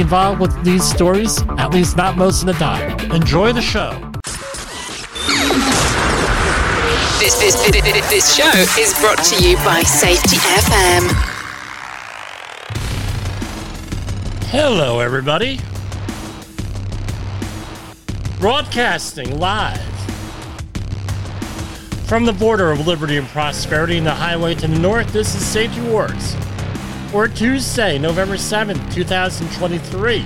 involved with these stories, at least not most of the time. Enjoy the show. This, this, this, this show is brought to you by Safety FM. Hello, everybody. Broadcasting live from the border of liberty and prosperity and the highway to the north, this is Safety Wars for Tuesday, November 7th, 2023.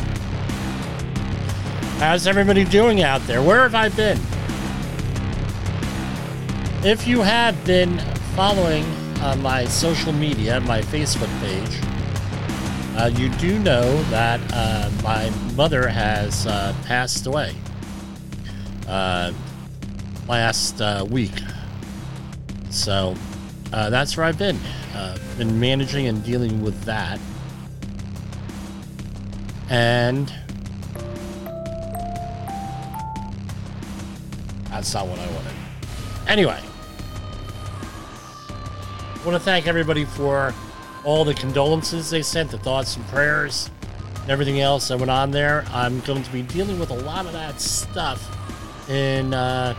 How's everybody doing out there? Where have I been? If you have been following uh, my social media, my Facebook page, uh, you do know that uh, my mother has uh, passed away uh, last uh, week. So that's where I've been uh, been managing and dealing with that. And that's not what I wanted. Anyway, I want to thank everybody for all the condolences they sent, the thoughts and prayers, and everything else that went on there. I'm going to be dealing with a lot of that stuff in uh,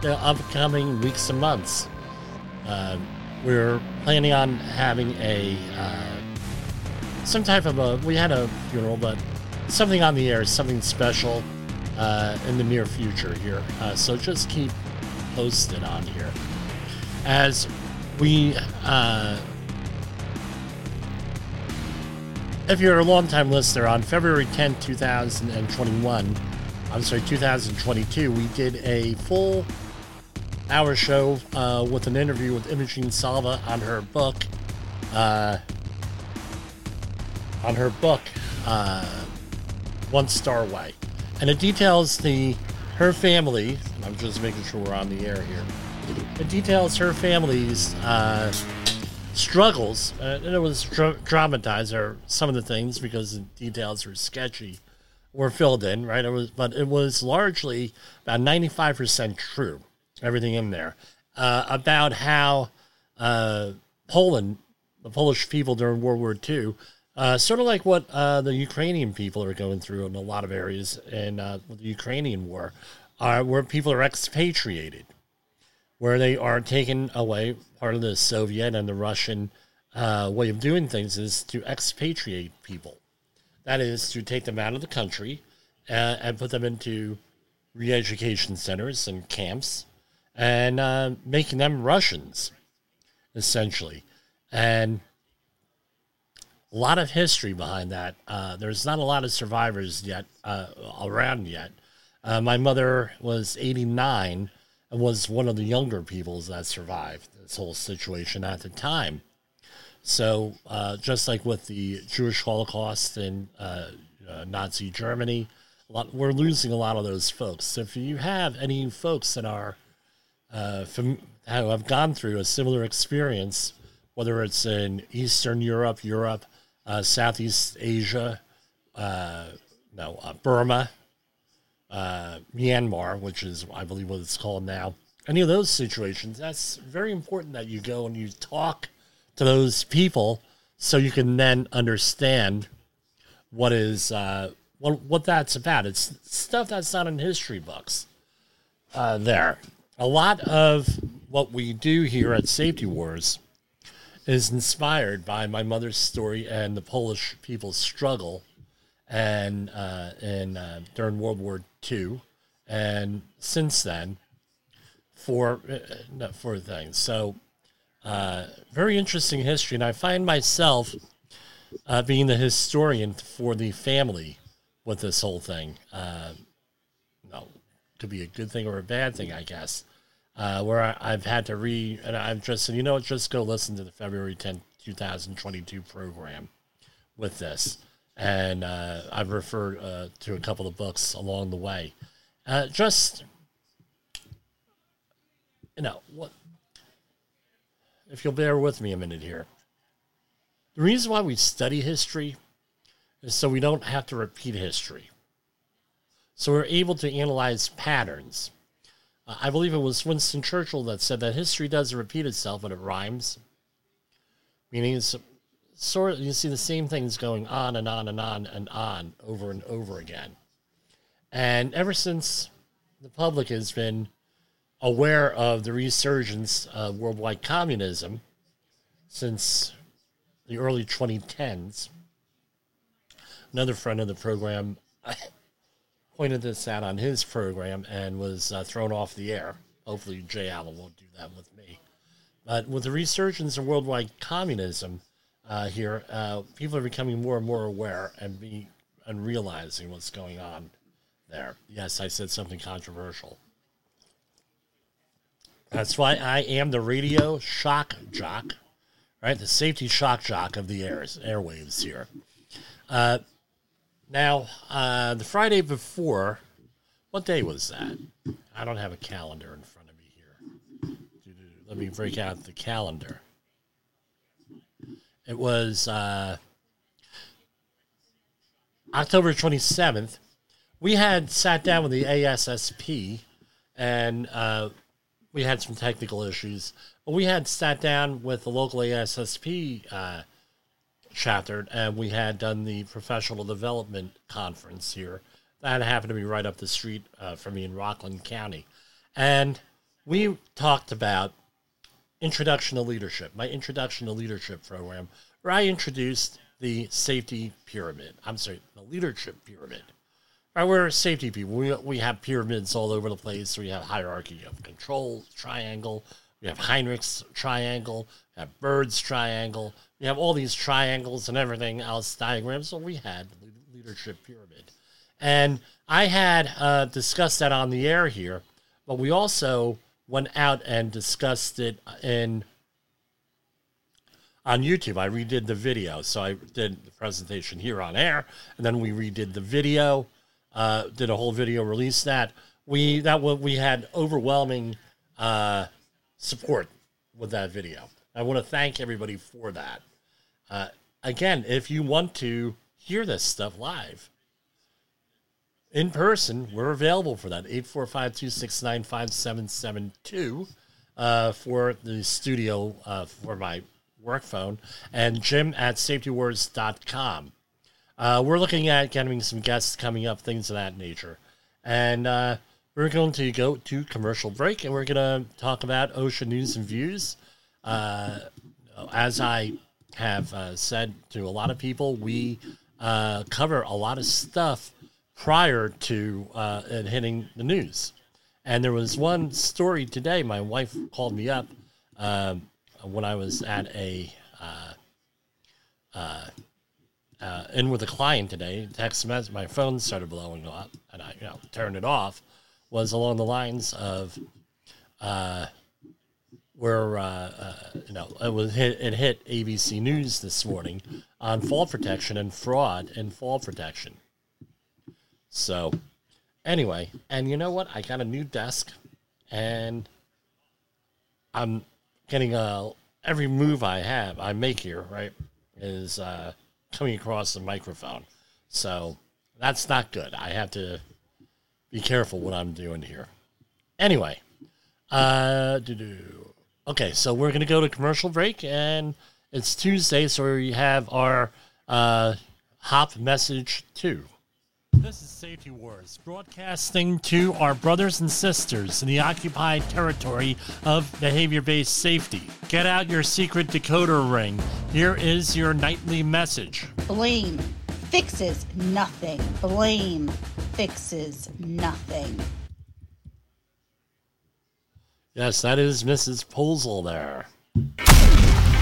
the upcoming weeks and months. Uh, we're planning on having a uh, some type of a we had a funeral but something on the air something special uh, in the near future here. Uh, so just keep posted on here. As we uh, if you're a long-time listener on february 10th 2021 i'm sorry 2022 we did a full hour show uh, with an interview with Imogene Salva on her book, uh, on her book, uh, One Star Way, and it details the her family. I'm just making sure we're on the air here. It details her family's uh, struggles, uh, and it was dra- dramatized, or some of the things because the details were sketchy were filled in, right? It was, but it was largely about 95% true everything in there uh, about how uh, Poland, the Polish people during World War II, uh, sort of like what uh, the Ukrainian people are going through in a lot of areas in uh, the Ukrainian war, are where people are expatriated, where they are taken away. Part of the Soviet and the Russian uh, way of doing things is to expatriate people. That is to take them out of the country and put them into re-education centers and camps and uh, making them Russians, essentially. And a lot of history behind that. Uh, there's not a lot of survivors yet uh, around yet. Uh, my mother was 89 and was one of the younger peoples that survived this whole situation at the time. So, uh, just like with the Jewish Holocaust in uh, Nazi Germany, lot, we're losing a lot of those folks. So, if you have any folks that are uh, from who have gone through a similar experience, whether it's in Eastern Europe, Europe, uh, Southeast Asia, uh, no, uh, Burma, uh, Myanmar, which is, I believe, what it's called now. Any of those situations, that's very important that you go and you talk to those people so you can then understand what is uh, what what that's about. It's stuff that's not in history books. Uh, there, a lot of what we do here at Safety Wars is inspired by my mother's story and the Polish people's struggle, and uh, in uh, during World War II, and since then, for uh, for things. So, uh, very interesting history, and I find myself uh, being the historian for the family with this whole thing. Uh, no, could be a good thing or a bad thing, I guess uh, where I, have had to re and I've just said, you know what, just go listen to the February 10th, 2022 program with this. and uh, I've referred uh, to a couple of books along the way. Uh, just you know what? If you'll bear with me a minute here, the reason why we study history is so we don't have to repeat history. So we're able to analyze patterns. I believe it was Winston Churchill that said that history doesn't repeat itself, but it rhymes. Meaning it's sort of, you see the same things going on and on and on and on over and over again. And ever since the public has been aware of the resurgence of worldwide communism since the early 2010s, another friend of the program pointed this out on his program and was uh, thrown off the air. Hopefully, Jay Allen won't do that with me. But with the resurgence of worldwide communism, uh, here, uh, people are becoming more and more aware and be and realizing what's going on there. Yes, I said something controversial. That's why I am the radio shock jock, right? The safety shock jock of the airs, airwaves here. Uh, now, uh, the Friday before, what day was that? I don't have a calendar in front of me here. Let me break out the calendar. It was uh, October 27th. We had sat down with the ASSP and uh, we had some technical issues. We had sat down with the local ASSP uh, and we had done the professional development conference here. That happened to be right up the street uh, from me in Rockland County. And we talked about Introduction to Leadership, my Introduction to Leadership program, where I introduced the safety pyramid. I'm sorry, the leadership pyramid. Right, we're safety people. We, we have pyramids all over the place. We have hierarchy of control triangle. We have Heinrich's triangle. We have Bird's triangle. We have all these triangles and everything else diagrams. So we had leadership pyramid, and I had uh, discussed that on the air here. But we also went out and discussed it in on YouTube. I redid the video, so I did the presentation here on air, and then we redid the video, uh, did a whole video, release that. We that we had overwhelming uh, support with that video. I want to thank everybody for that. Uh, again, if you want to hear this stuff live, in person, we're available for that. 845 269 5772 uh, for the studio uh, for my work phone, and jim at safetywars.com. Uh, we're looking at getting some guests coming up, things of that nature. And uh, we're going to go to commercial break and we're going to talk about OSHA news and views. Uh, as I have uh, said to a lot of people, we uh, cover a lot of stuff prior to uh, it hitting the news. And there was one story today. My wife called me up um, when I was at a uh, uh, uh, in with a client today. Text message, my phone started blowing up, and I you know turned it off. Was along the lines of uh, where uh, uh, you know it was hit, it hit ABC News this morning on fall protection and fraud and fall protection. So anyway, and you know what? I got a new desk, and I'm getting a every move I have I make here right is uh, coming across the microphone, so that's not good. I have to be careful what I'm doing here. Anyway, uh, do okay. So we're gonna go to commercial break, and it's Tuesday, so we have our uh, hop message two. This is Safety Wars, broadcasting to our brothers and sisters in the occupied territory of behavior based safety. Get out your secret decoder ring. Here is your nightly message Blame fixes nothing. Blame fixes nothing. Yes, that is Mrs. Poesl there.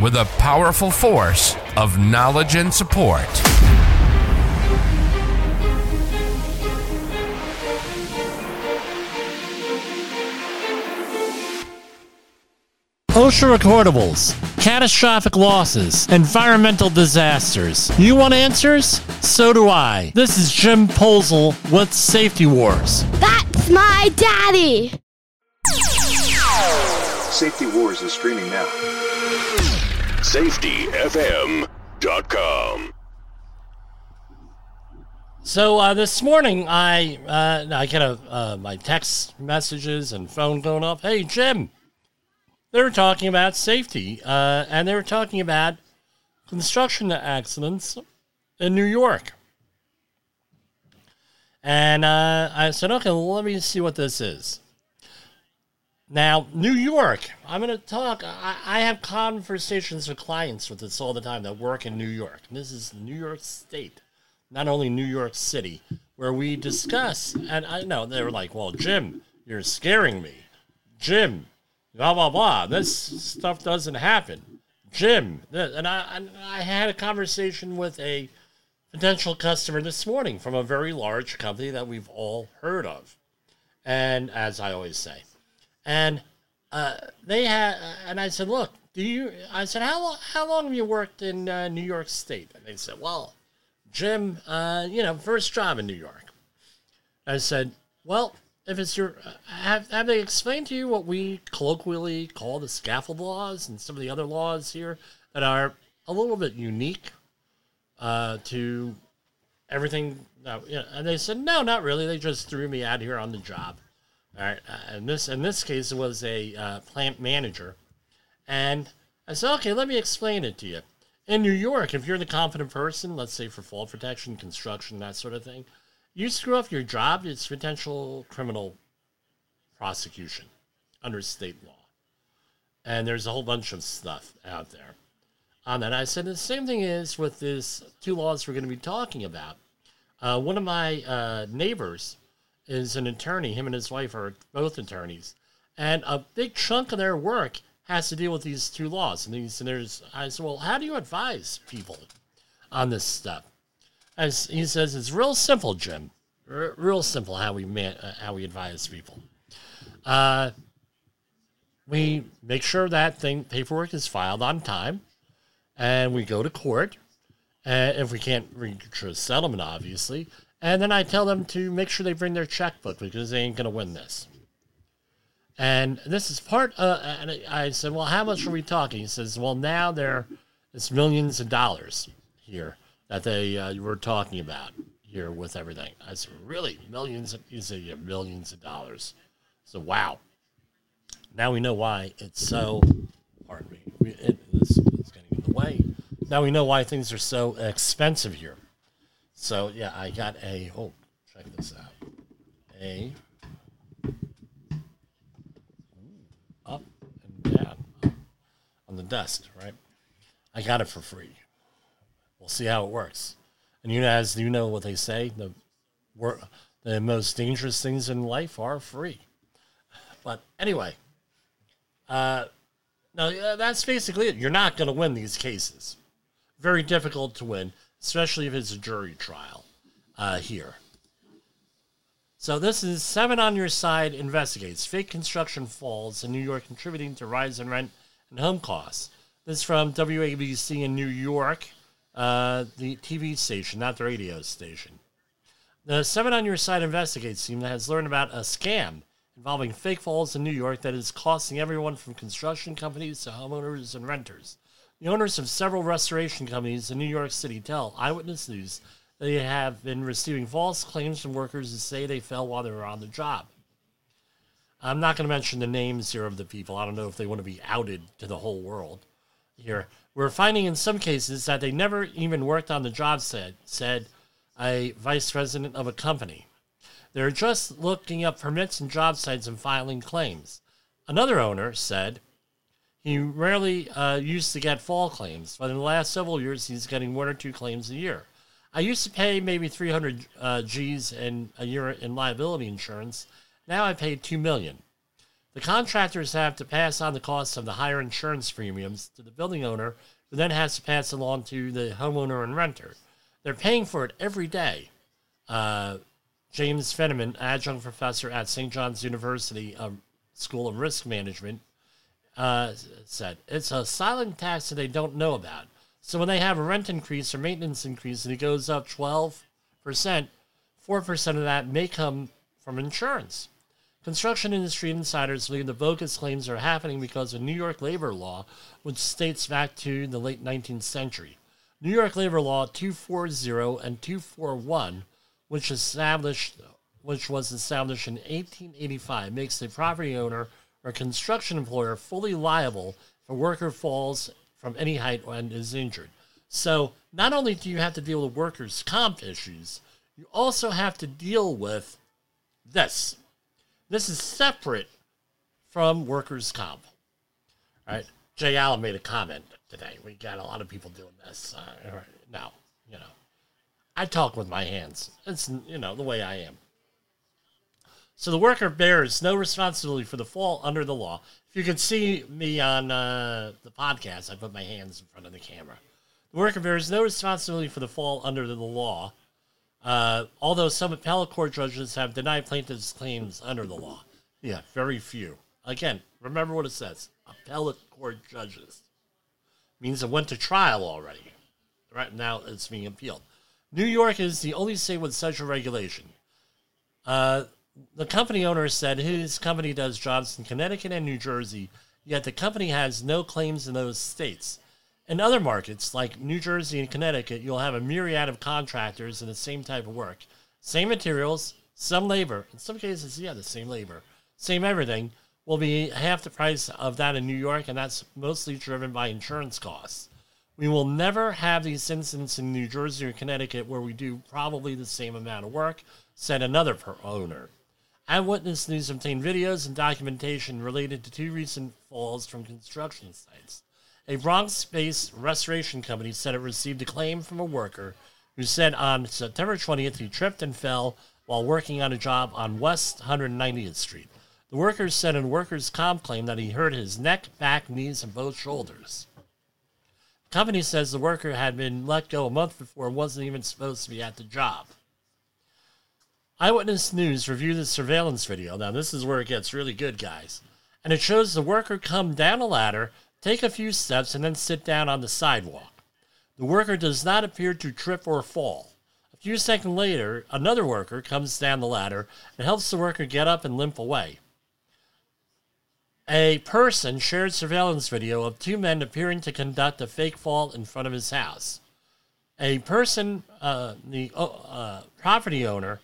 with a powerful force of knowledge and support. OSHA recordables, catastrophic losses, environmental disasters. You want answers? So do I. This is Jim Poesl with Safety Wars. That's my daddy. Safety Wars is streaming now. SafetyFM.com. So uh, this morning, I uh, I get a uh, my text messages and phone going off. Hey Jim, they were talking about safety, uh, and they were talking about construction accidents in New York. And uh, I said, okay, well, let me see what this is. Now, New York, I'm going to talk. I, I have conversations with clients with this all the time that work in New York. And this is New York State, not only New York City, where we discuss. And I know they were like, well, Jim, you're scaring me. Jim, blah, blah, blah. This stuff doesn't happen. Jim, th- and I, I had a conversation with a potential customer this morning from a very large company that we've all heard of. And as I always say, and uh, they had, and I said, "Look, do you?" I said, "How long? How long have you worked in uh, New York State?" And they said, "Well, Jim, uh, you know, first job in New York." I said, "Well, if it's your, uh, have have they explained to you what we colloquially call the scaffold laws and some of the other laws here that are a little bit unique uh, to everything?" You know, and they said, "No, not really. They just threw me out here on the job." All right, uh, in this in this case, was a uh, plant manager, and I said, "Okay, let me explain it to you." In New York, if you're the competent person, let's say for fall protection, construction, that sort of thing, you screw up your job, it's potential criminal prosecution under state law, and there's a whole bunch of stuff out there on that. I said the same thing is with these two laws we're going to be talking about. Uh, one of my uh, neighbors is an attorney. Him and his wife are both attorneys, and a big chunk of their work has to deal with these two laws. And these, and there's, I said, well, how do you advise people on this stuff? As he says, it's real simple, Jim. R- real simple how we man, uh, how we advise people. Uh, we make sure that thing paperwork is filed on time, and we go to court. And if we can't reach a settlement, obviously, and then I tell them to make sure they bring their checkbook because they ain't going to win this. And this is part. of, and I said, "Well, how much are we talking?" He says, "Well, now there it's millions of dollars here that they uh, were talking about here with everything." I said, "Really, millions?" Of, he said, "Yeah, millions of dollars." So, wow. Now we know why it's so. Pardon me. It, it's, it's getting in the way. Now we know why things are so expensive here. So yeah, I got a. Oh, check this out. A up and down on the desk, right? I got it for free. We'll see how it works. And you know, as you know what they say, the wor- the most dangerous things in life are free. But anyway, uh, no, uh, that's basically it. You're not going to win these cases. Very difficult to win, especially if it's a jury trial uh, here. So this is Seven on Your Side investigates fake construction falls in New York contributing to rise in rent and home costs. This is from WABC in New York, uh, the TV station, not the radio station. The Seven on Your Side Investigates team that has learned about a scam involving fake falls in New York that is costing everyone from construction companies to homeowners and renters. The owners of several restoration companies in New York City tell Eyewitness News they have been receiving false claims from workers who say they fell while they were on the job. I'm not going to mention the names here of the people. I don't know if they want to be outed to the whole world here. We're finding in some cases that they never even worked on the job said, said a vice president of a company. They're just looking up permits and job sites and filing claims. Another owner said he rarely uh, used to get fall claims, but in the last several years, he's getting one or two claims a year. I used to pay maybe 300 uh, G's in a year in liability insurance. Now I pay 2 million. The contractors have to pass on the cost of the higher insurance premiums to the building owner, who then has to pass it along to the homeowner and renter. They're paying for it every day. Uh, James Fenneman, adjunct professor at St. John's University um, School of Risk Management, uh, said it's a silent tax that they don't know about. So when they have a rent increase or maintenance increase and it goes up 12%, 4% of that may come from insurance. Construction industry insiders believe the bogus claims are happening because of New York labor law, which dates back to the late 19th century. New York labor law 240 and 241, which established which was established in 1885, makes the property owner or construction employer fully liable if a worker falls from any height and is injured. So not only do you have to deal with workers' comp issues, you also have to deal with this. This is separate from workers' comp. All right. Jay Allen made a comment today. We got a lot of people doing this. Uh, now, you know, I talk with my hands. It's, you know, the way I am. So the worker bears no responsibility for the fall under the law. If you can see me on uh, the podcast, I put my hands in front of the camera. The worker bears no responsibility for the fall under the law, uh, although some appellate court judges have denied plaintiffs' claims under the law. Yeah, very few. Again, remember what it says appellate court judges. Means it went to trial already. Right now, it's being appealed. New York is the only state with such a regulation. Uh, the company owner said his company does jobs in Connecticut and New Jersey, yet the company has no claims in those states. In other markets, like New Jersey and Connecticut, you'll have a myriad of contractors in the same type of work. Same materials, some labor. In some cases, yeah, the same labor. Same everything will be half the price of that in New York, and that's mostly driven by insurance costs. We will never have these incidents in New Jersey or Connecticut where we do probably the same amount of work, said another owner. Eyewitness News obtained videos and documentation related to two recent falls from construction sites. A Bronx based restoration company said it received a claim from a worker who said on September 20th he tripped and fell while working on a job on West 190th Street. The worker said in workers' comp claim that he hurt his neck, back, knees, and both shoulders. The company says the worker had been let go a month before and wasn't even supposed to be at the job. Eyewitness News reviewed the surveillance video. Now, this is where it gets really good, guys. And it shows the worker come down a ladder, take a few steps, and then sit down on the sidewalk. The worker does not appear to trip or fall. A few seconds later, another worker comes down the ladder and helps the worker get up and limp away. A person shared surveillance video of two men appearing to conduct a fake fall in front of his house. A person, uh, the uh, property owner,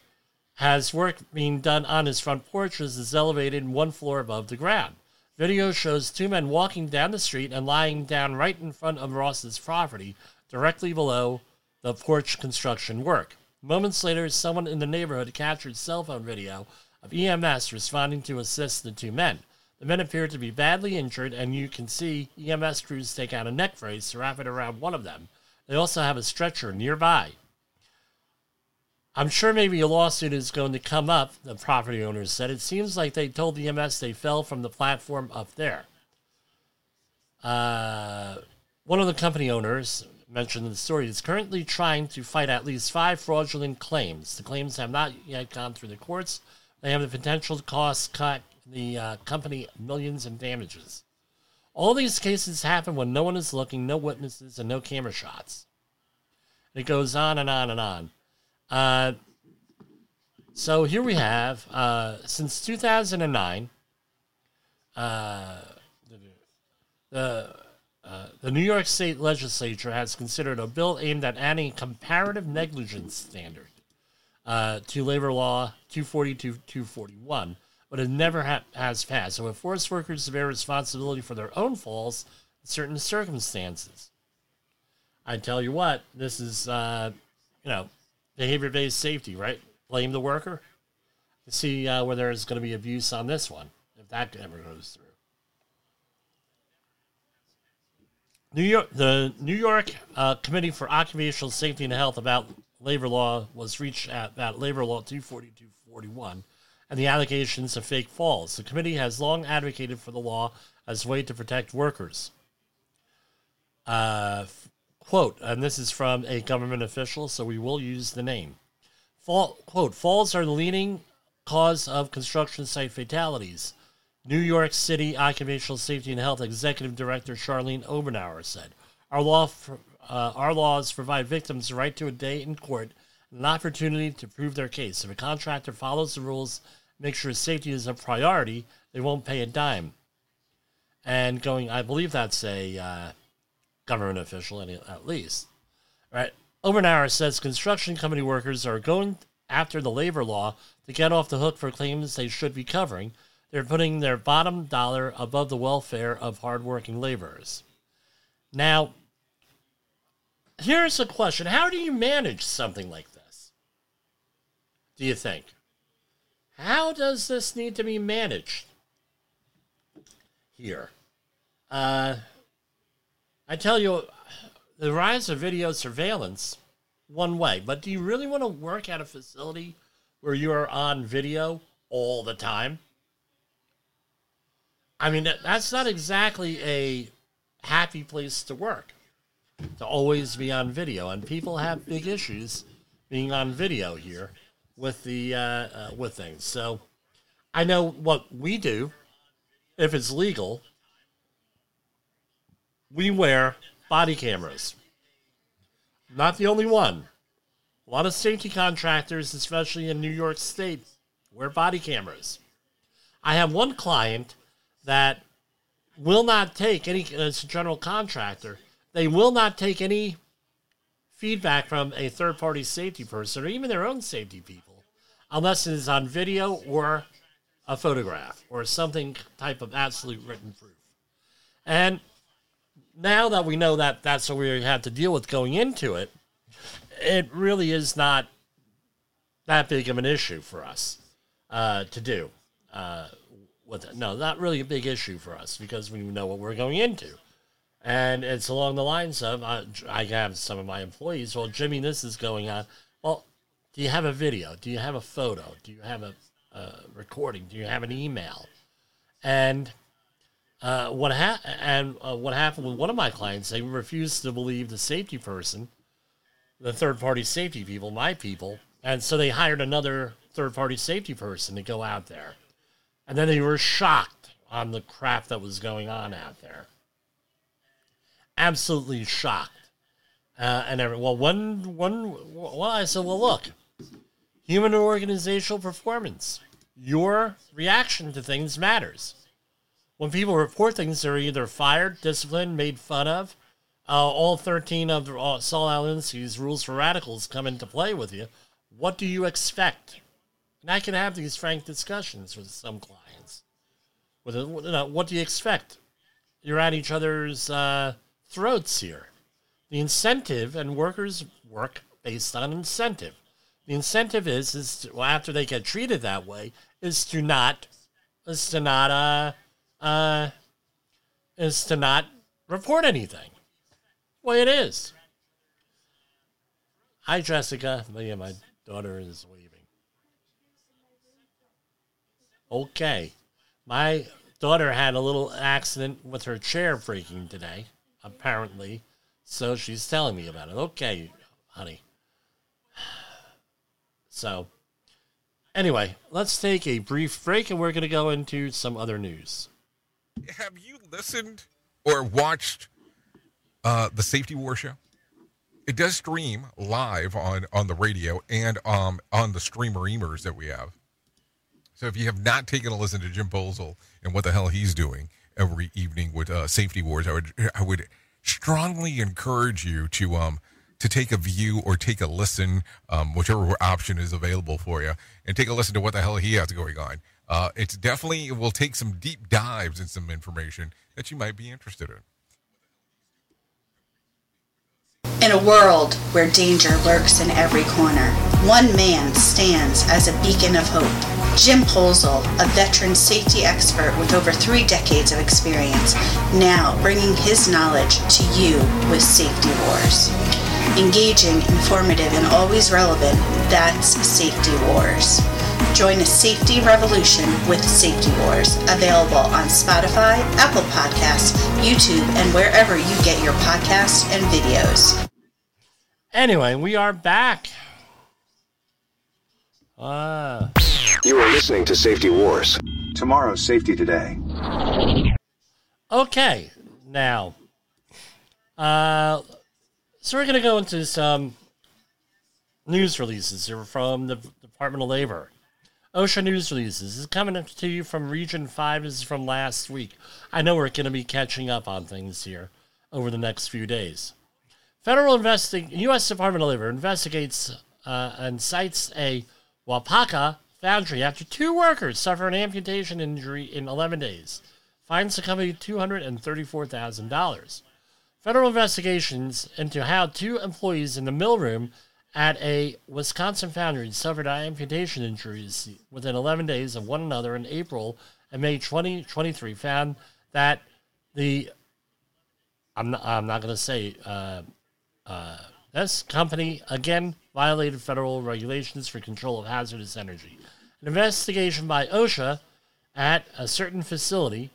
has work being done on his front porch as is elevated one floor above the ground. Video shows two men walking down the street and lying down right in front of Ross's property, directly below the porch construction work. Moments later, someone in the neighborhood captured cell phone video of EMS responding to assist the two men. The men appear to be badly injured, and you can see EMS crews take out a neck brace to wrap it around one of them. They also have a stretcher nearby. I'm sure maybe a lawsuit is going to come up, the property owners said. It seems like they told the EMS they fell from the platform up there. Uh, one of the company owners mentioned in the story is currently trying to fight at least five fraudulent claims. The claims have not yet gone through the courts. They have the potential to cost cut the uh, company millions in damages. All these cases happen when no one is looking, no witnesses, and no camera shots. It goes on and on and on. Uh, so here we have, uh, since 2009, uh, the, uh, the New York State Legislature has considered a bill aimed at adding a comparative negligence standard uh, to labor law 242 241, but it never ha- has passed. So it forced workers to bear responsibility for their own falls in certain circumstances. I tell you what, this is, uh, you know, behavior based safety, right? Blame the worker. See uh, where there's going to be abuse on this one, if that ever goes through. New York, the New York uh, Committee for Occupational Safety and Health about labor law was reached at that labor law 24241 and the allegations of fake falls. The committee has long advocated for the law as a way to protect workers. Uh, quote, and this is from a government official, so we will use the name. Fall, quote, falls are the leading cause of construction site fatalities. New York City Occupational Safety and Health Executive Director Charlene Obernauer said, "Our law, uh, our laws provide victims the right to a day in court an opportunity to prove their case. If a contractor follows the rules, make sure safety is a priority, they won't pay a dime." And going, I believe that's a uh, government official, at least, right? Obernauer says construction company workers are going after the labor law to get off the hook for claims they should be covering they're putting their bottom dollar above the welfare of hardworking laborers. Now, here's a question How do you manage something like this? Do you think? How does this need to be managed here? Uh, I tell you, the rise of video surveillance, one way, but do you really want to work at a facility where you are on video all the time? I mean, that's not exactly a happy place to work, to always be on video. And people have big issues being on video here with the uh, uh, with things. So I know what we do if it's legal. We wear body cameras. Not the only one. A lot of safety contractors, especially in New York State, wear body cameras. I have one client that will not take any, as a general contractor, they will not take any feedback from a third party safety person or even their own safety people unless it is on video or a photograph or something type of absolute written proof. And now that we know that that's what we have to deal with going into it, it really is not that big of an issue for us uh, to do. Uh, with it. No, not really a big issue for us because we know what we're going into. And it's along the lines of uh, I have some of my employees, well, Jimmy, this is going on. Well, do you have a video? Do you have a photo? Do you have a, a recording? Do you have an email? And uh, what ha- and uh, what happened with one of my clients? They refused to believe the safety person, the third party safety people, my people, and so they hired another third party safety person to go out there and then they were shocked on the crap that was going on out there. Absolutely shocked. Uh, and every, well, one, one, well, I said, well, look, human organizational performance, your reaction to things matters. When people report things, they're either fired, disciplined, made fun of. Uh, all 13 of the, uh, Saul rules for radicals come into play with you. What do you expect? And I can have these frank discussions with some clients. With you know, what do you expect? You're at each other's uh, throats here. The incentive and workers work based on incentive. The incentive is is to, well, after they get treated that way is to not is to not uh uh is to not report anything. Well, it is. Hi, Jessica. Yeah, my daughter is waiting. Okay. My daughter had a little accident with her chair breaking today, apparently. So she's telling me about it. Okay, honey. So, anyway, let's take a brief break and we're going to go into some other news. Have you listened or watched uh, the Safety War show? It does stream live on on the radio and um on the streamer emers that we have. So if you have not taken a listen to Jim Poesl and what the hell he's doing every evening with uh, Safety Wars, I would I would strongly encourage you to um to take a view or take a listen, um, whichever option is available for you, and take a listen to what the hell he has going on. Uh, it's definitely it will take some deep dives and some information that you might be interested in. In a world where danger lurks in every corner, one man stands as a beacon of hope. Jim Poesl, a veteran safety expert with over three decades of experience, now bringing his knowledge to you with Safety Wars. Engaging, informative, and always relevant, that's Safety Wars. Join a safety revolution with Safety Wars, available on Spotify, Apple Podcasts, YouTube, and wherever you get your podcasts and videos. Anyway, we are back. Ah. You are listening to Safety Wars. Tomorrow's Safety Today. Okay, now, uh, so we're going to go into some news releases here from the Department of Labor. OSHA news releases this is coming up to you from Region 5. This is from last week. I know we're going to be catching up on things here over the next few days. Federal investing U.S. Department of Labor investigates uh, and cites a Waupaca foundry after two workers suffer an amputation injury in 11 days. Fines the company $234,000. Federal investigations into how two employees in the mill room at a Wisconsin foundry suffered amputation injuries within 11 days of one another in April and May 2023 found that the I'm not, I'm not going to say uh, uh, this company again violated federal regulations for control of hazardous energy. An investigation by OSHA at a certain facility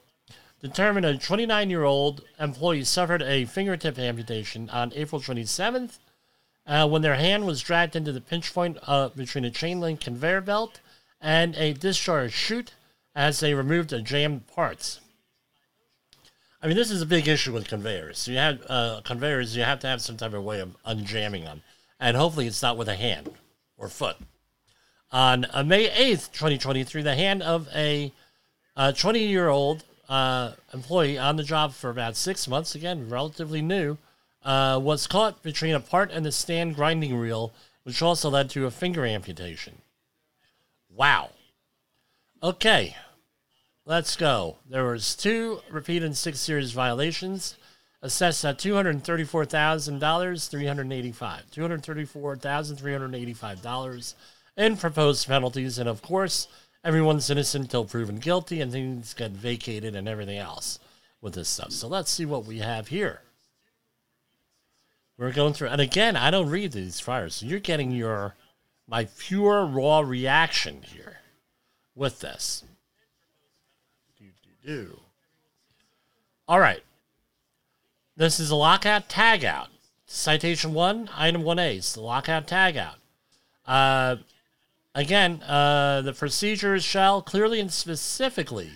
determined a 29 year old employee suffered a fingertip amputation on April 27th uh, when their hand was dragged into the pinch point uh, between a chain link conveyor belt and a discharge chute as they removed the jammed parts. I mean, this is a big issue with conveyors. You have uh, conveyors, you have to have some type of way of unjamming them, and hopefully it's not with a hand or foot. On uh, May 8th, 2023, the hand of a 20 year old uh, employee on the job for about six months, again, relatively new, uh, was caught between a part and the stand grinding reel, which also led to a finger amputation. Wow. Okay, let's go. There was two repeat and six serious violations, assessed at two hundred thirty-four thousand dollars, three hundred eighty-five, two hundred thirty-four thousand three hundred eighty-five dollars in proposed penalties, and of course, everyone's innocent until proven guilty, and things get vacated and everything else with this stuff. So let's see what we have here. We're going through, and again, I don't read these fires, so you're getting your my pure raw reaction here with this. Do, do, do. All right. This is a lockout tagout. Citation one, item 1A is the lockout tagout. Uh, again, uh, the procedures shall clearly and specifically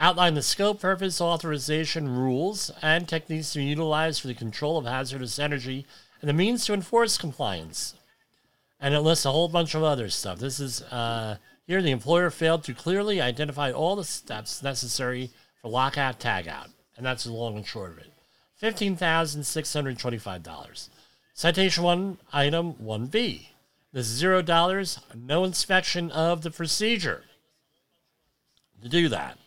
outline the scope, purpose, authorization, rules, and techniques to be utilized for the control of hazardous energy and the means to enforce compliance. And it lists a whole bunch of other stuff. This is uh, here the employer failed to clearly identify all the steps necessary for lockout tagout, and that's the long and short of it. $15,625. Citation 1, item 1B. This is $0, no inspection of the procedure. To do that,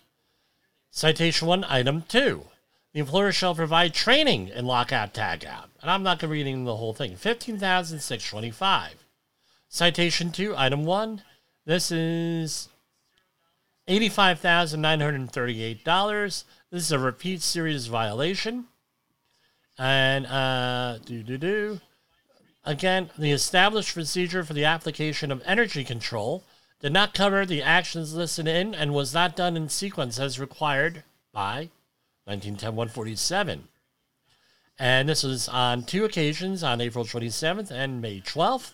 Citation 1, Item 2. The employer shall provide training in lockout tagout. And I'm not going to read the whole thing. 15625 Citation 2, Item 1. This is $85,938. This is a repeat serious violation. And, uh, do, do, do. Again, the established procedure for the application of energy control did not cover the actions listed in and was not done in sequence as required by 1910-147. And this was on two occasions on April 27th and May 12th.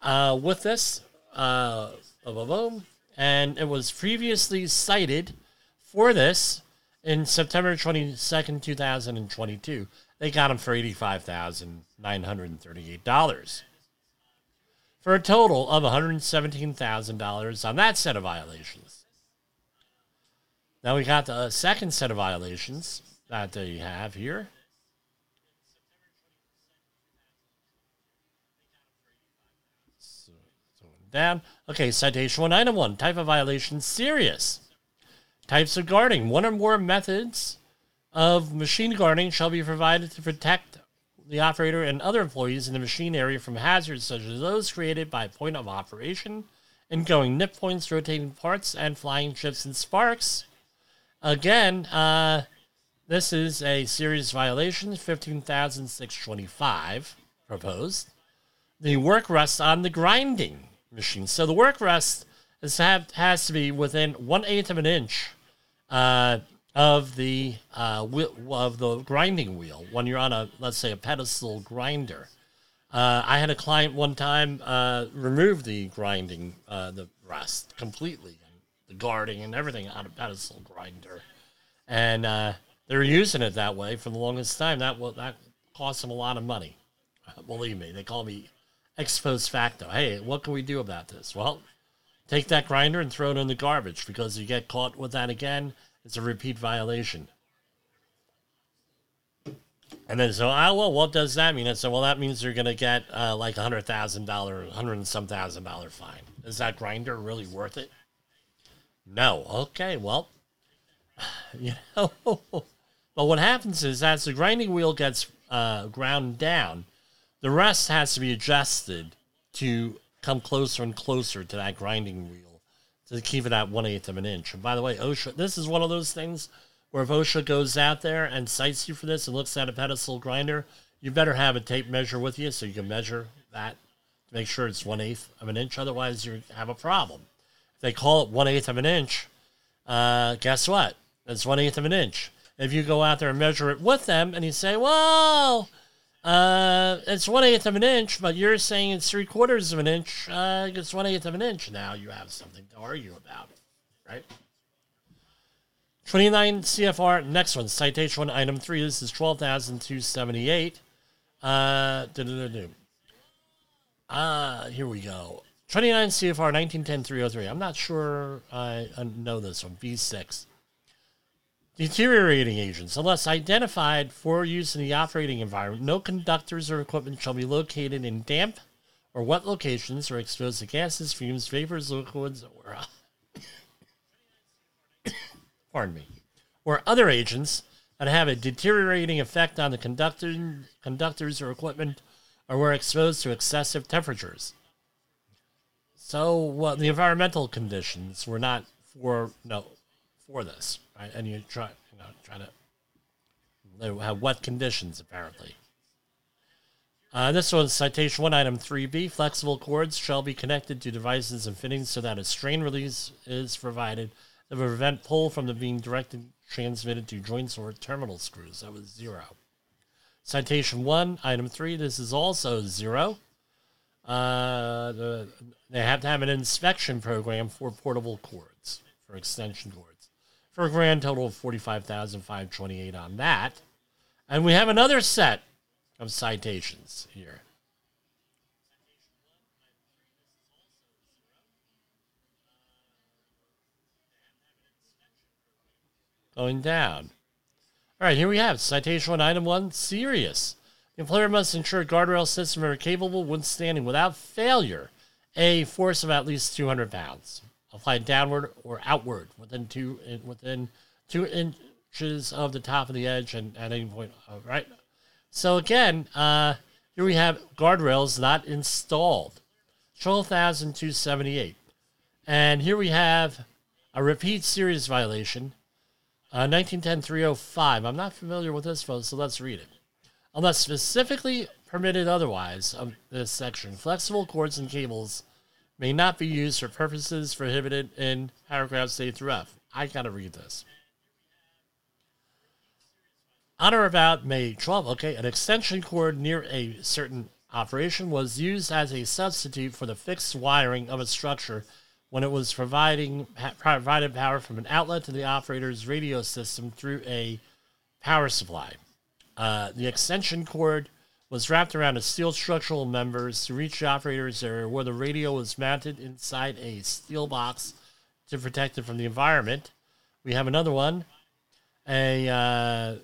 Uh, with this, uh, boom, boom, boom, and it was previously cited for this In September 22nd, 2022, they got him for $85,938 for a total of $117,000 on that set of violations. Now we got the uh, second set of violations that uh, they have here. Down. Okay, citation one, item one, type of violation, serious. Types of guarding, one or more methods of machine guarding shall be provided to protect the operator and other employees in the machine area from hazards such as those created by point of operation, ingoing nip points, rotating parts, and flying chips and sparks. Again, uh, this is a serious violation, 15,625 proposed. The work rest on the grinding machine. So the work rest is have, has to be within one eighth of an inch uh, of the uh, of the grinding wheel when you're on a let's say a pedestal grinder. Uh, I had a client one time uh, remove the grinding uh, the rest completely, the guarding and everything on a pedestal grinder, and uh, they were using it that way for the longest time. That will that cost them a lot of money. Believe me, they call me ex post facto. Hey, what can we do about this? Well, take that grinder and throw it in the garbage because you get caught with that again, it's a repeat violation. And then so, oh, well, what does that mean? I said, well, that means you're going to get uh, like a hundred thousand dollar, hundred and some thousand dollar fine. Is that grinder really worth it? No. Okay. Well, you know, but what happens is as the grinding wheel gets uh, ground down, the rest has to be adjusted to come closer and closer to that grinding wheel to keep it at one eighth of an inch. And by the way, OSHA, this is one of those things where if OSHA goes out there and cites you for this and looks at a pedestal grinder, you better have a tape measure with you so you can measure that to make sure it's one eighth of an inch. Otherwise, you have a problem. If they call it one eighth of an inch, uh, guess what? It's one eighth of an inch. If you go out there and measure it with them and you say, well, uh, it's one eighth of an inch, but you're saying it's three quarters of an inch. Uh, it's one eighth of an inch. Now you have something to argue about, right? 29 CFR, next one, citation one, item three. This is 12,278. Uh, uh, here we go. 29 CFR 1910 303. I'm not sure I know this one. B6. Deteriorating agents. Unless identified for use in the operating environment, no conductors or equipment shall be located in damp or wet locations or exposed to gases, fumes, vapors, liquids, or uh, pardon me, or other agents that have a deteriorating effect on the conductor, conductors or equipment, or were exposed to excessive temperatures. So, well, the environmental conditions were not for no for this right? And you try, you know, try to they have wet conditions apparently. Uh, this one's citation one, item 3B. Flexible cords shall be connected to devices and fittings so that a strain release is provided to prevent pull from the being directed transmitted to joints or terminal screws. That was zero. Citation one, item three. This is also zero. Uh, the, they have to have an inspection program for portable cords, for extension cords for a grand total of 45,528 on that. And we have another set of citations here. Going down. All right, here we have citation one, item one, serious. The employer must ensure guardrail system are capable of withstanding without failure a force of at least 200 pounds applied downward or outward within two within two inches of the top of the edge and at any point. All right. So again, uh, here we have guardrails not installed, twelve thousand two seventy eight, and here we have a repeat series violation, uh, 1910-305. I'm not familiar with this, folks, so let's read it. Unless specifically permitted otherwise, this section, flexible cords and cables may not be used for purposes prohibited in paragraphs A through F. I gotta read this. On or about May 12, okay, an extension cord near a certain operation was used as a substitute for the fixed wiring of a structure when it was providing provided power from an outlet to the operator's radio system through a power supply. Uh, the extension cord was wrapped around a steel structural members to reach the operator's area where the radio was mounted inside a steel box to protect it from the environment. We have another one. A uh,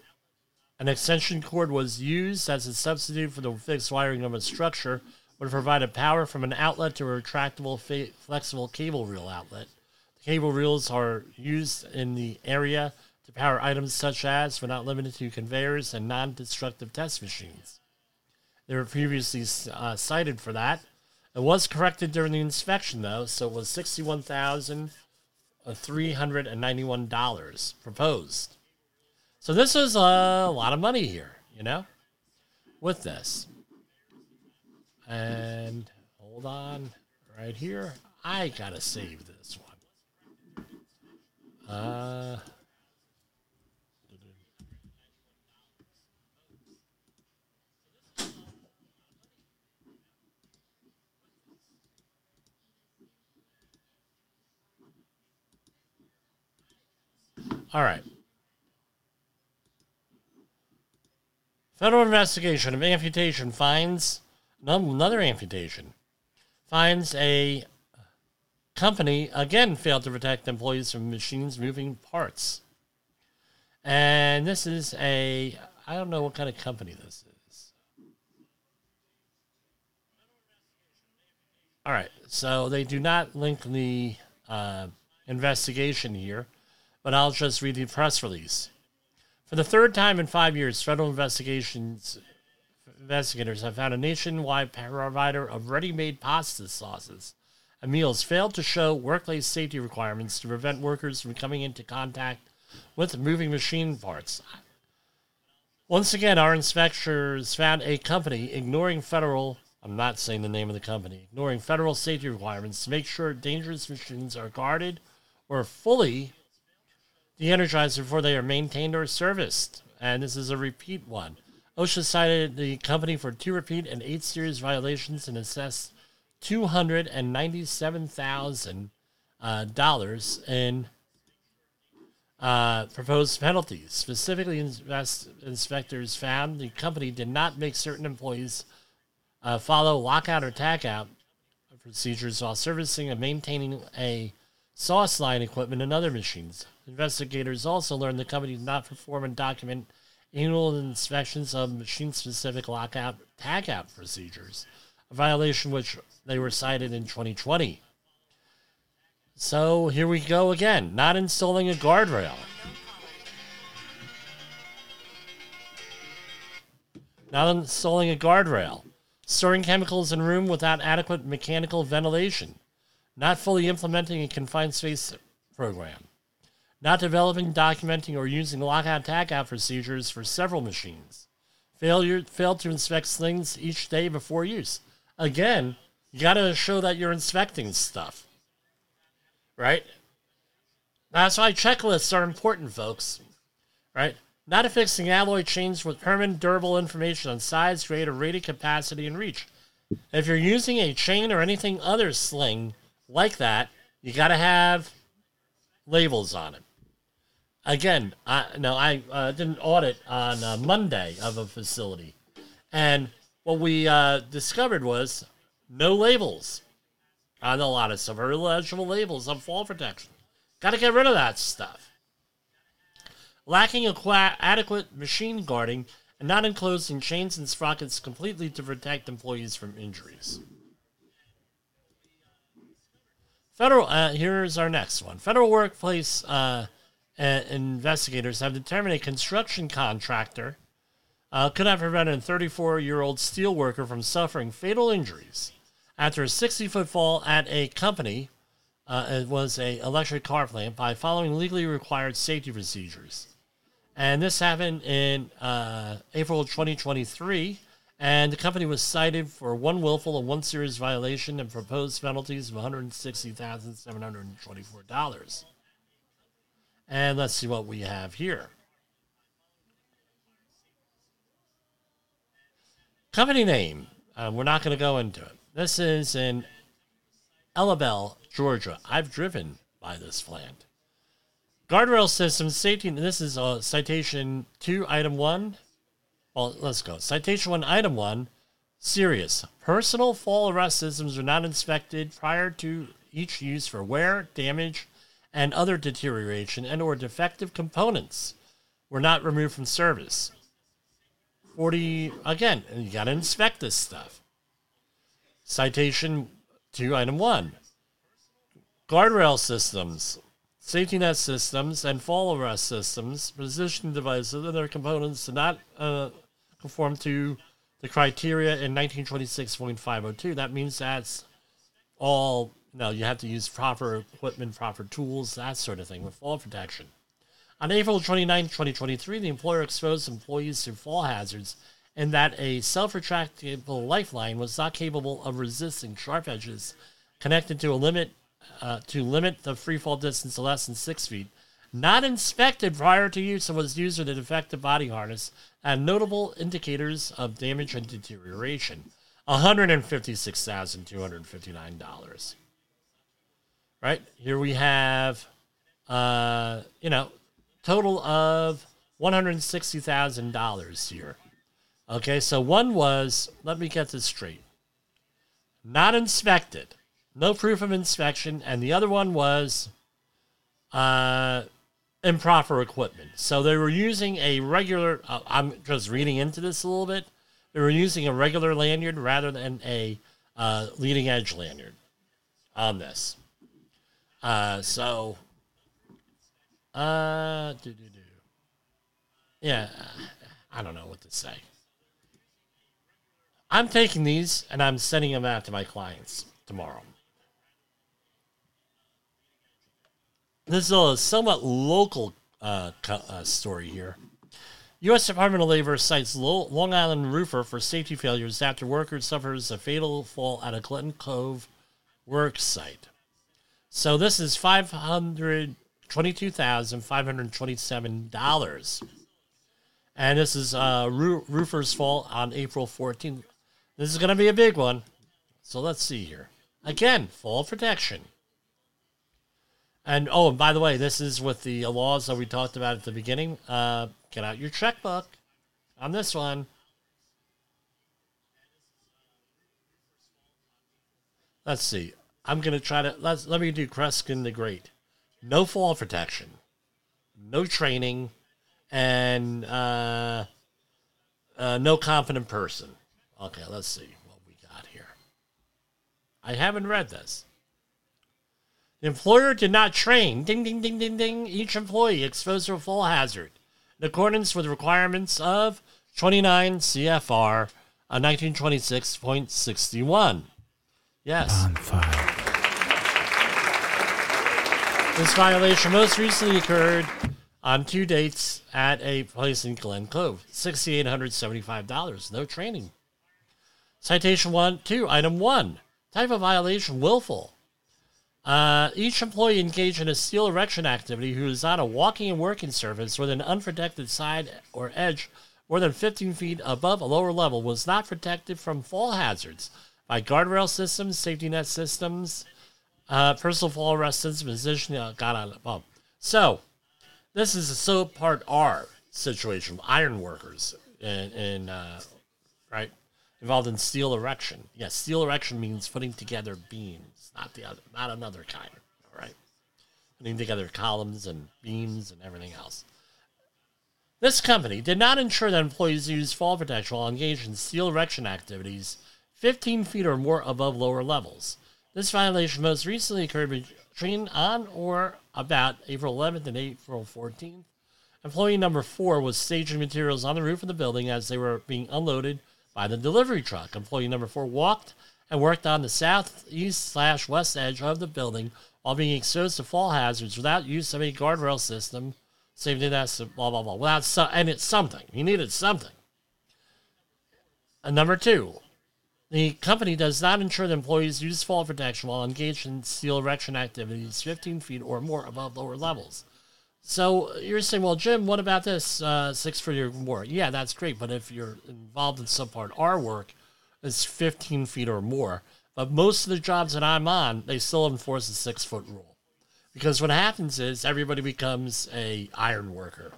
an extension cord was used as a substitute for the fixed wiring of a structure, would provided power from an outlet to a retractable, fa- flexible cable reel outlet. The cable reels are used in the area to power items such as, but not limited to, conveyors and non destructive test machines. They were previously uh, cited for that. It was corrected during the inspection, though, so it was $61,391 proposed. So this is a lot of money here, you know, with this. And hold on right here. I gotta save this one. Uh, all right. Federal investigation of amputation finds another amputation finds a company again failed to protect employees from machines moving parts. And this is a I don't know what kind of company this is. All right, so they do not link the uh, investigation here, but I'll just read the press release. For the third time in five years, federal investigations investigators have found a nationwide provider of ready-made pasta sauces and meals failed to show workplace safety requirements to prevent workers from coming into contact with moving machine parts. Once again, our inspectors found a company ignoring federal, I'm not saying the name of the company, ignoring federal safety requirements to make sure dangerous machines are guarded or fully de-energized before they are maintained or serviced. And this is a repeat one. OSHA cited the company for two repeat and eight serious violations and assessed two hundred and ninety-seven thousand dollars in uh, proposed penalties. Specifically, invest- inspectors found the company did not make certain employees uh, follow lockout or tagout procedures while servicing and maintaining a sauce line equipment and other machines. Investigators also learned the company did not perform and document annual inspections of machine specific lockout tagout procedures, a violation which they were cited in 2020. So here we go again, not installing a guardrail. Not installing a guardrail. Storing chemicals in room without adequate mechanical ventilation. Not fully implementing a confined space program not developing, documenting, or using lockout tagout procedures for several machines. Failure failed to inspect slings each day before use. Again, you got to show that you're inspecting stuff, right? That's why checklists are important, folks. Right? Not affixing alloy chains with permanent durable information on size, grade, or rated capacity and reach. If you're using a chain or anything other sling like that, you got to have labels on it. Again, I no, I uh, did an audit on uh, Monday of a facility, and what we uh, discovered was no labels on a lot of stuff, or illegible labels on fall protection. Got to get rid of that stuff. Lacking adequate machine guarding and not enclosing chains and sprockets completely to protect employees from injuries. Federal. Uh, here's our next one. Federal workplace uh, investigators have determined a construction contractor uh, could have prevented a 34 year old steel worker from suffering fatal injuries after a 60 foot fall at a company. Uh, it was a electric car plant by following legally required safety procedures. And this happened in uh, April 2023. And the company was cited for one willful and one serious violation and proposed penalties of $160,724. And let's see what we have here. Company name. Uh, we're not going to go into it. This is in Ellabell, Georgia. I've driven by this plant. Guardrail system safety. This is a citation two, item one. Well, let's go. Citation one, item one. Serious. Personal fall arrest systems are not inspected prior to each use for wear, damage, and other deterioration and or defective components were not removed from service. 40 again, you got to inspect this stuff. Citation 2 item 1. Guardrail systems, safety net systems, and fall arrest systems, positioning devices and their components do not uh, conform to the criteria in 1926.502. That means that's all, know, you have to use proper equipment, proper tools, that sort of thing with fall protection. On April 29, 2023, the employer exposed employees to fall hazards and that a self retractable lifeline was not capable of resisting sharp edges connected to a limit uh, to limit the free fall distance to less than six feet, not inspected prior to use and was used with a defective body harness and notable indicators of damage and deterioration. $156,259. Right? Here we have, uh, you know, total of $160,000 here. Okay, so one was, let me get this straight, not inspected, no proof of inspection, and the other one was uh, improper equipment. So they were using a regular, uh, I'm just reading into this a little bit, they were using a regular lanyard rather than a uh, leading edge lanyard on this. Uh, so, uh, yeah, I don't know what to say. I'm taking these and I'm sending them out to my clients tomorrow. This is a somewhat local uh, uh, story here. U.S. Department of Labor cites Long Island roofer for safety failures after worker suffers a fatal fall at a Clinton Cove work site. So this is five hundred twenty-two thousand five hundred twenty-seven dollars, and this is uh, roofer's fault on April fourteenth. This is going to be a big one. So let's see here. Again, fall protection. And oh, and by the way, this is with the laws that we talked about at the beginning. Uh, get out your checkbook on this one. Let's see. I'm gonna try to let's let me do Kreskin the Great. No fall protection, no training, and uh, uh, no competent person. Okay, let's see what we got here. I haven't read this. The employer did not train, ding, ding, ding, ding, ding, each employee exposed to a fall hazard in accordance with the requirements of 29 CFR uh, 1926.61. Yes. On fire. This violation most recently occurred on two dates at a place in Glen Cove. $6,875. No training. Citation one, two, item one. Type of violation willful. Uh, each employee engaged in a steel erection activity who is on a walking and working surface with an unprotected side or edge more than 15 feet above a lower level was not protected from fall hazards by guardrail systems, safety net systems, uh, personal fall arrest systems, position uh, got on above. So, this is a subpart R situation, iron workers, in uh, right involved in steel erection. Yes, steel erection means putting together beams, not the other, not another kind. All right, putting together columns and beams and everything else. This company did not ensure that employees used fall protection while engaged in steel erection activities 15 feet or more above lower levels. This violation most recently occurred between on or about April 11th and April 14th. Employee number four was staging materials on the roof of the building as they were being unloaded by the delivery truck. Employee number four walked and worked on the southeast slash west edge of the building while being exposed to fall hazards without use of a guardrail system, safety nets, blah blah blah. Without so, and it's something. He needed something. And number two, the company does not ensure that employees use fall protection while engaged in steel erection activities 15 feet or more above lower levels. So you're saying, well, Jim, what about this uh, six foot or more? Yeah, that's great. But if you're involved in subpart R work, it's 15 feet or more. But most of the jobs that I'm on, they still enforce the six foot rule. Because what happens is everybody becomes a iron worker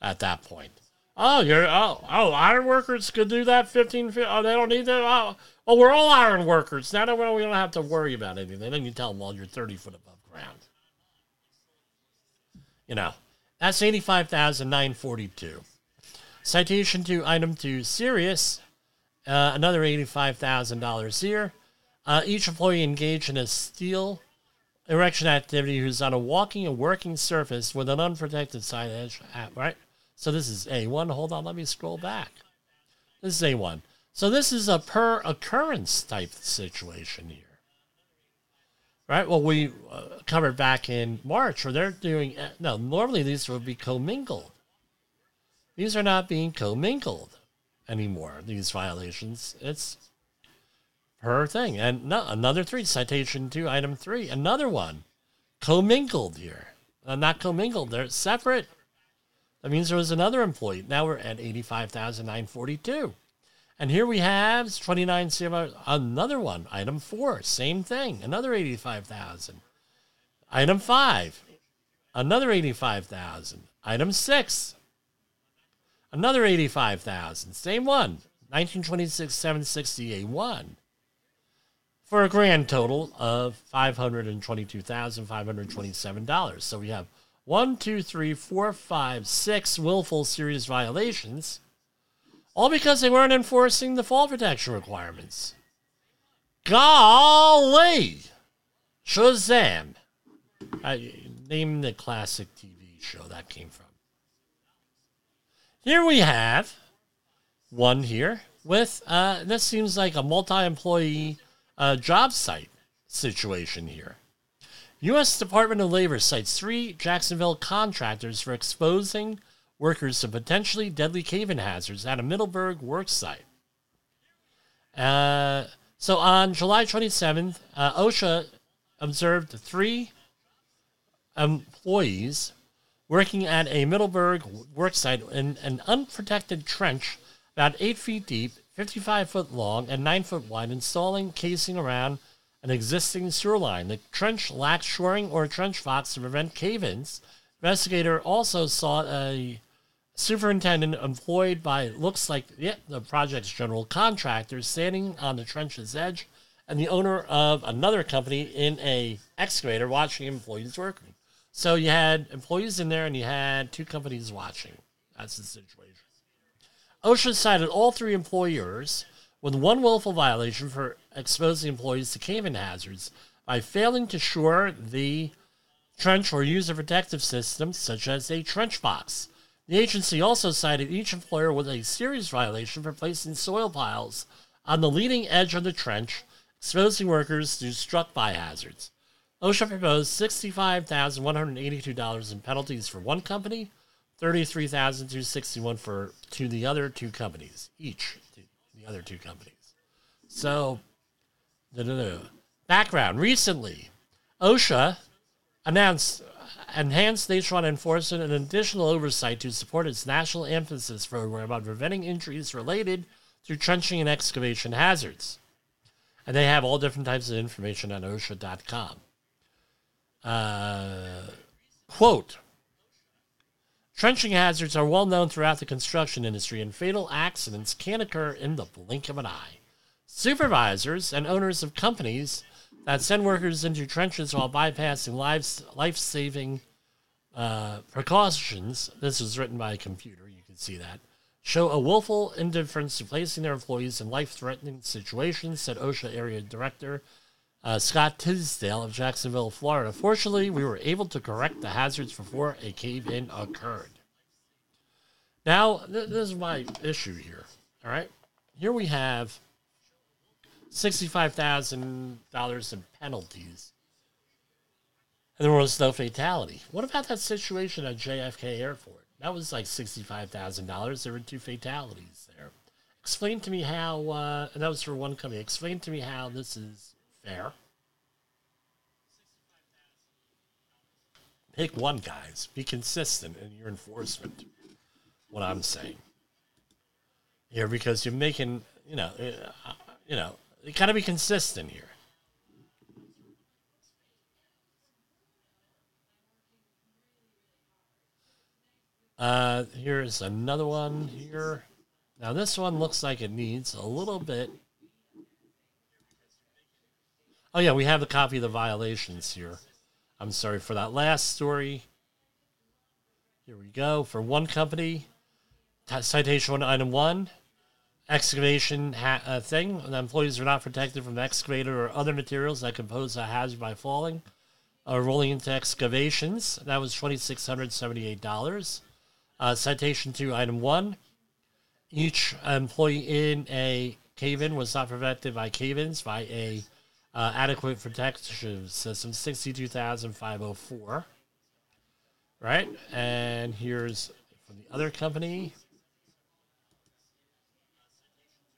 at that point. Oh, you're oh oh iron workers could do that 15 feet. Oh, they don't need that. Oh, oh, we're all iron workers. Now we don't have to worry about anything. Then you tell them, well, you're 30 foot above ground. You know, that's 85,942. Citation to item two, serious, uh, another $85,000 here. Uh, each employee engaged in a steel erection activity who's on a walking and working surface with an unprotected side edge, uh, right? So this is A1. Hold on, let me scroll back. This is A1. So this is a per occurrence type situation here. Right? Well, we uh, covered back in March where they're doing, uh, no, normally these would be commingled. These are not being commingled anymore, these violations. It's per thing. And no, another three, citation to item three, another one. Commingled here. Uh, not commingled, they're separate. That means there was another employee. Now we're at 85,942. And here we have 29 another one. Item four, same thing, another 85,000. Item five, another 85,000. Item six, another 85,000. Same one, 1926 760 A1 for a grand total of $522,527. So we have one, two, three, four, five, six willful serious violations all because they weren't enforcing the fall protection requirements. Golly! Shazam! I, name the classic TV show that came from. Here we have one here with, uh, this seems like a multi employee uh, job site situation here. U.S. Department of Labor cites three Jacksonville contractors for exposing workers to potentially deadly cave-in hazards at a Middleburg work site. Uh, so on July 27th, uh, OSHA observed three employees working at a Middleburg work site in an unprotected trench about 8 feet deep, 55 foot long, and 9 foot wide, installing casing around an existing sewer line. The trench lacked shoring or trench box to prevent cave ins. Investigator also saw a superintendent employed by looks like yeah, the project's general contractor standing on the trench's edge and the owner of another company in a excavator watching employees working so you had employees in there and you had two companies watching that's the situation osha cited all three employers with one willful violation for exposing employees to cave-in hazards by failing to shore the trench or use a protective system such as a trench box the agency also cited each employer with a serious violation for placing soil piles on the leading edge of the trench, exposing workers to struck by hazards. OSHA proposed $65,182 in penalties for one company, 33,261 for to the other two companies, each the other two companies. So, background recently, OSHA announced enhanced nationwide enforcement and additional oversight to support its national emphasis program on preventing injuries related to trenching and excavation hazards. And they have all different types of information on OSHA.com. Uh, quote Trenching hazards are well known throughout the construction industry, and fatal accidents can occur in the blink of an eye. Supervisors and owners of companies that send workers into trenches while bypassing lives, life saving uh, precautions. This was written by a computer, you can see that. Show a willful indifference to placing their employees in life threatening situations, said OSHA Area Director uh, Scott Tisdale of Jacksonville, Florida. Fortunately, we were able to correct the hazards before a cave in occurred. Now, th- this is my issue here. All right. Here we have $65,000 in penalties. And there was no fatality. What about that situation at JFK Airport? That was like $65,000. There were two fatalities there. Explain to me how, uh, and that was for one company. Explain to me how this is fair. Pick one, guys. Be consistent in your enforcement. What I'm saying here, because you're making, you know, uh, you know, you got to be consistent here. Uh, here's another one here. Now this one looks like it needs a little bit. Oh yeah, we have the copy of the violations here. I'm sorry for that last story. Here we go. For one company, citation one, item one, excavation ha- uh, thing. The employees are not protected from excavator or other materials that can pose a hazard by falling or rolling into excavations. That was $2,678. Uh, citation to item one. Each employee in a cave-in was not protected by cave-ins by a uh, adequate protection system, sixty-two thousand five hundred four. Right, and here's from the other company.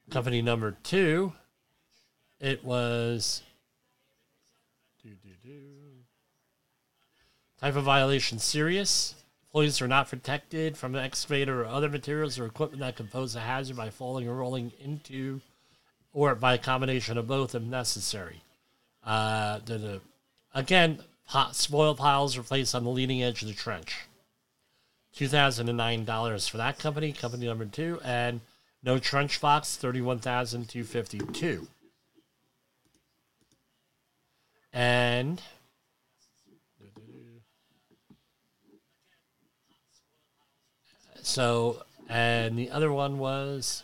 Company number two. It was. Type of violation serious. Employees are not protected from an excavator or other materials or equipment that can pose a hazard by falling or rolling into or by a combination of both if necessary. Uh, the, again, pot, spoil piles are placed on the leading edge of the trench. $2,009 for that company, company number two, and no trench box, 31252 And So, and the other one was.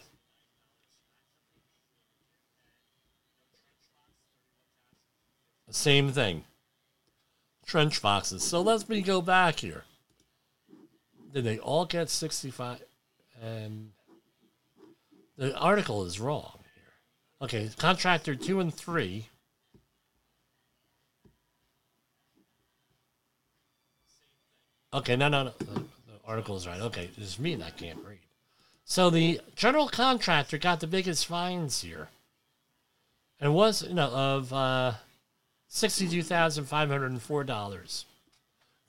The same thing. Trench boxes. So let me go back here. Did they all get 65? And the article is wrong here. Okay, contractor two and three. Okay, no, no, no. The, the article is right. Okay, it's me that can't read. So the general contractor got the biggest fines here. And was, you know, of uh, $62,504.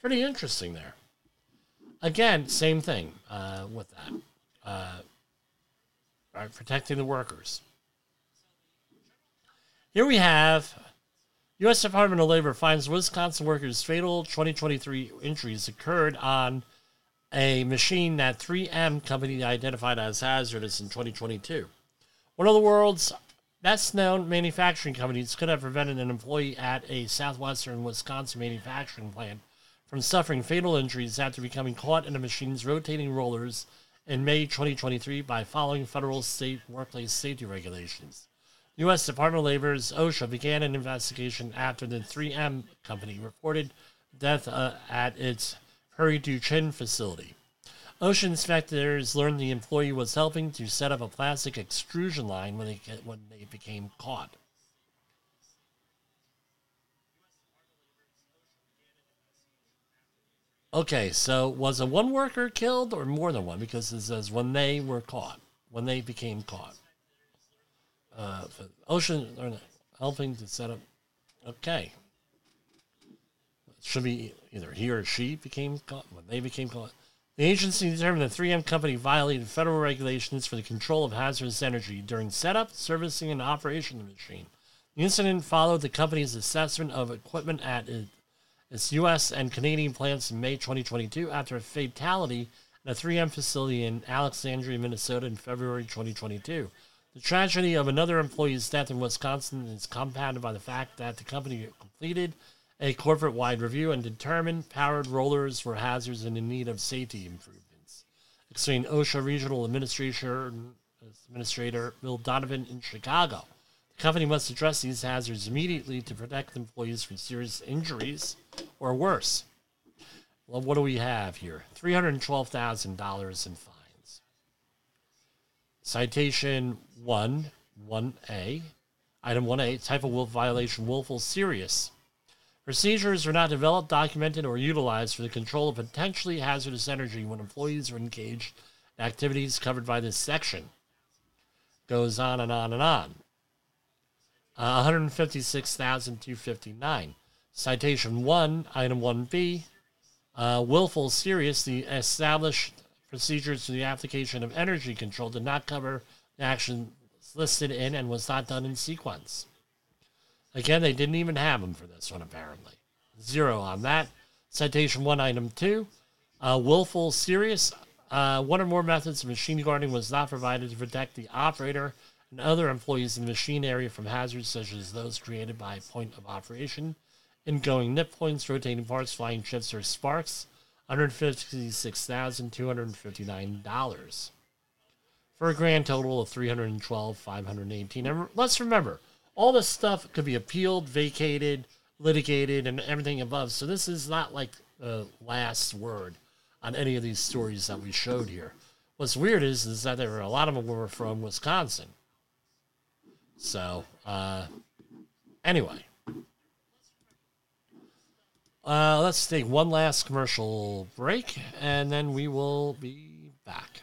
Pretty interesting there. Again, same thing uh, with that. Uh, right, protecting the workers. Here we have U.S. Department of Labor finds Wisconsin workers fatal 2023 injuries occurred on a machine that 3M company identified as hazardous in 2022. One of the world's best known manufacturing companies could have prevented an employee at a southwestern Wisconsin manufacturing plant from suffering fatal injuries after becoming caught in a machine's rotating rollers in May 2023 by following federal state workplace safety regulations. U.S. Department of Labor's OSHA began an investigation after the 3M company reported death uh, at its Prairie du Chien facility. OSHA inspectors learned the employee was helping to set up a plastic extrusion line when they, when they became caught. Okay, so was a one worker killed or more than one? Because it says when they were caught, when they became caught. Uh, ocean or helping to set up. Okay, should be either he or she became caught when they became caught. The agency determined the 3M company violated federal regulations for the control of hazardous energy during setup, servicing, and operation of the machine. The incident followed the company's assessment of equipment at its U.S. and Canadian plants in May 2022 after a fatality at a 3M facility in Alexandria, Minnesota in February 2022. The tragedy of another employee's death in Wisconsin is compounded by the fact that the company completed a corporate wide review and determined powered rollers were hazards and in need of safety improvements. Explained OSHA Regional Administrator, Administrator Bill Donovan in Chicago. The company must address these hazards immediately to protect employees from serious injuries or worse. Well, what do we have here? $312,000 in fines. Citation 1, 1A. Item 1A, type of wolf violation, willful serious. Procedures are not developed, documented, or utilized for the control of potentially hazardous energy when employees are engaged in activities covered by this section. Goes on and on and on. Uh, 156,259. Citation 1, item 1B. Uh, willful serious, the established procedures for the application of energy control did not cover the actions listed in and was not done in sequence. Again, they didn't even have them for this one, apparently. Zero on that. Citation one, item two. Uh, willful, serious. Uh, one or more methods of machine guarding was not provided to protect the operator and other employees in the machine area from hazards such as those created by point of operation, ingoing nip points, rotating parts, flying chips, or sparks. $156,259 for a grand total of 312,518. And let's remember, all this stuff could be appealed, vacated, litigated, and everything above. So this is not like the last word on any of these stories that we showed here. What's weird is is that there were a lot of them were from Wisconsin. So uh, anyway, uh, let's take one last commercial break, and then we will be back.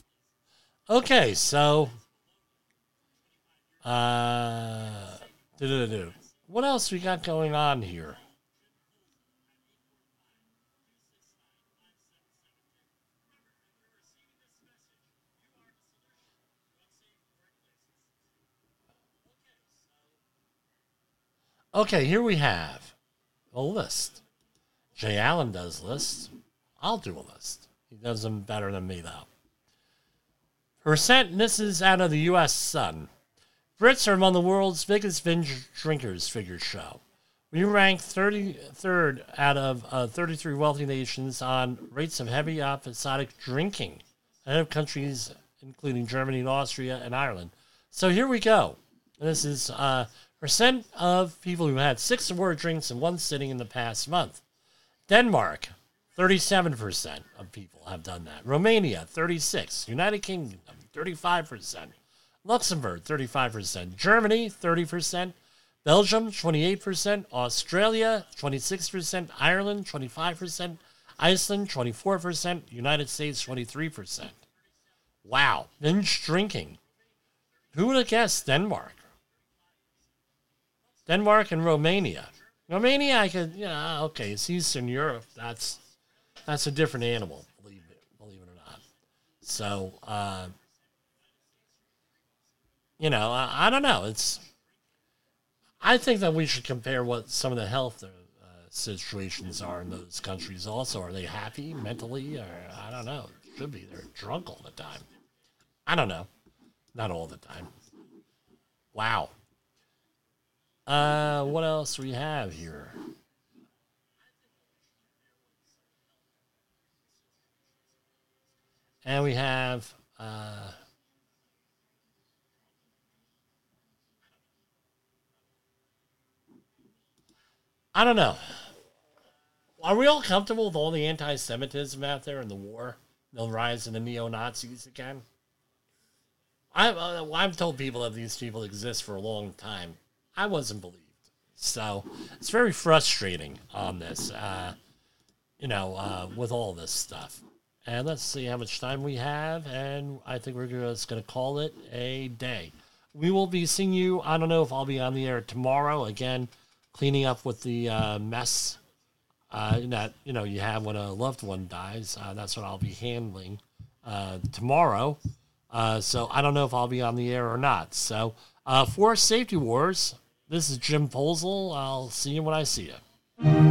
Okay, so uh what else we got going on here? Okay, here we have a list. Jay Allen does lists. I'll do a list. He does them better than me, though. Percent this is out of the U.S. Sun. Brits are among the world's biggest binge drinkers, figures show. We rank 33rd out of uh, 33 wealthy nations on rates of heavy episodic drinking, ahead of countries including Germany and Austria and Ireland. So here we go. This is uh, percent of people who had six or more drinks in one sitting in the past month. Denmark, 37% of people have done that. Romania, 36. United Kingdom, 35%. Luxembourg, 35%. Germany, 30%. Belgium, 28%. Australia, 26%. Ireland, 25%. Iceland, 24%. United States, 23%. Wow. Binge drinking. Who would have guessed Denmark? Denmark and Romania. Romania, I could, yeah, okay, it's Eastern Europe. That's that's a different animal, believe it, believe it or not. So, uh, you know, I, I, don't know. It's, I think that we should compare what some of the health uh, situations are in those countries. Also, are they happy mentally, or I don't know? Should be. They're drunk all the time. I don't know. Not all the time. Wow. Uh, what else we have here? And we have uh, I don't know. Are we all comfortable with all the anti Semitism out there and the war? The rise of the neo Nazis again? I've, uh, I've told people that these people exist for a long time. I wasn't believed. So it's very frustrating on this, uh, you know, uh, with all this stuff. And let's see how much time we have. And I think we're just going to call it a day. We will be seeing you. I don't know if I'll be on the air tomorrow. Again, cleaning up with the uh, mess uh, that you know you have when a loved one dies. Uh, that's what I'll be handling uh, tomorrow. Uh, so I don't know if I'll be on the air or not. So uh, for Safety Wars, this is Jim Poesl. I'll see you when I see you.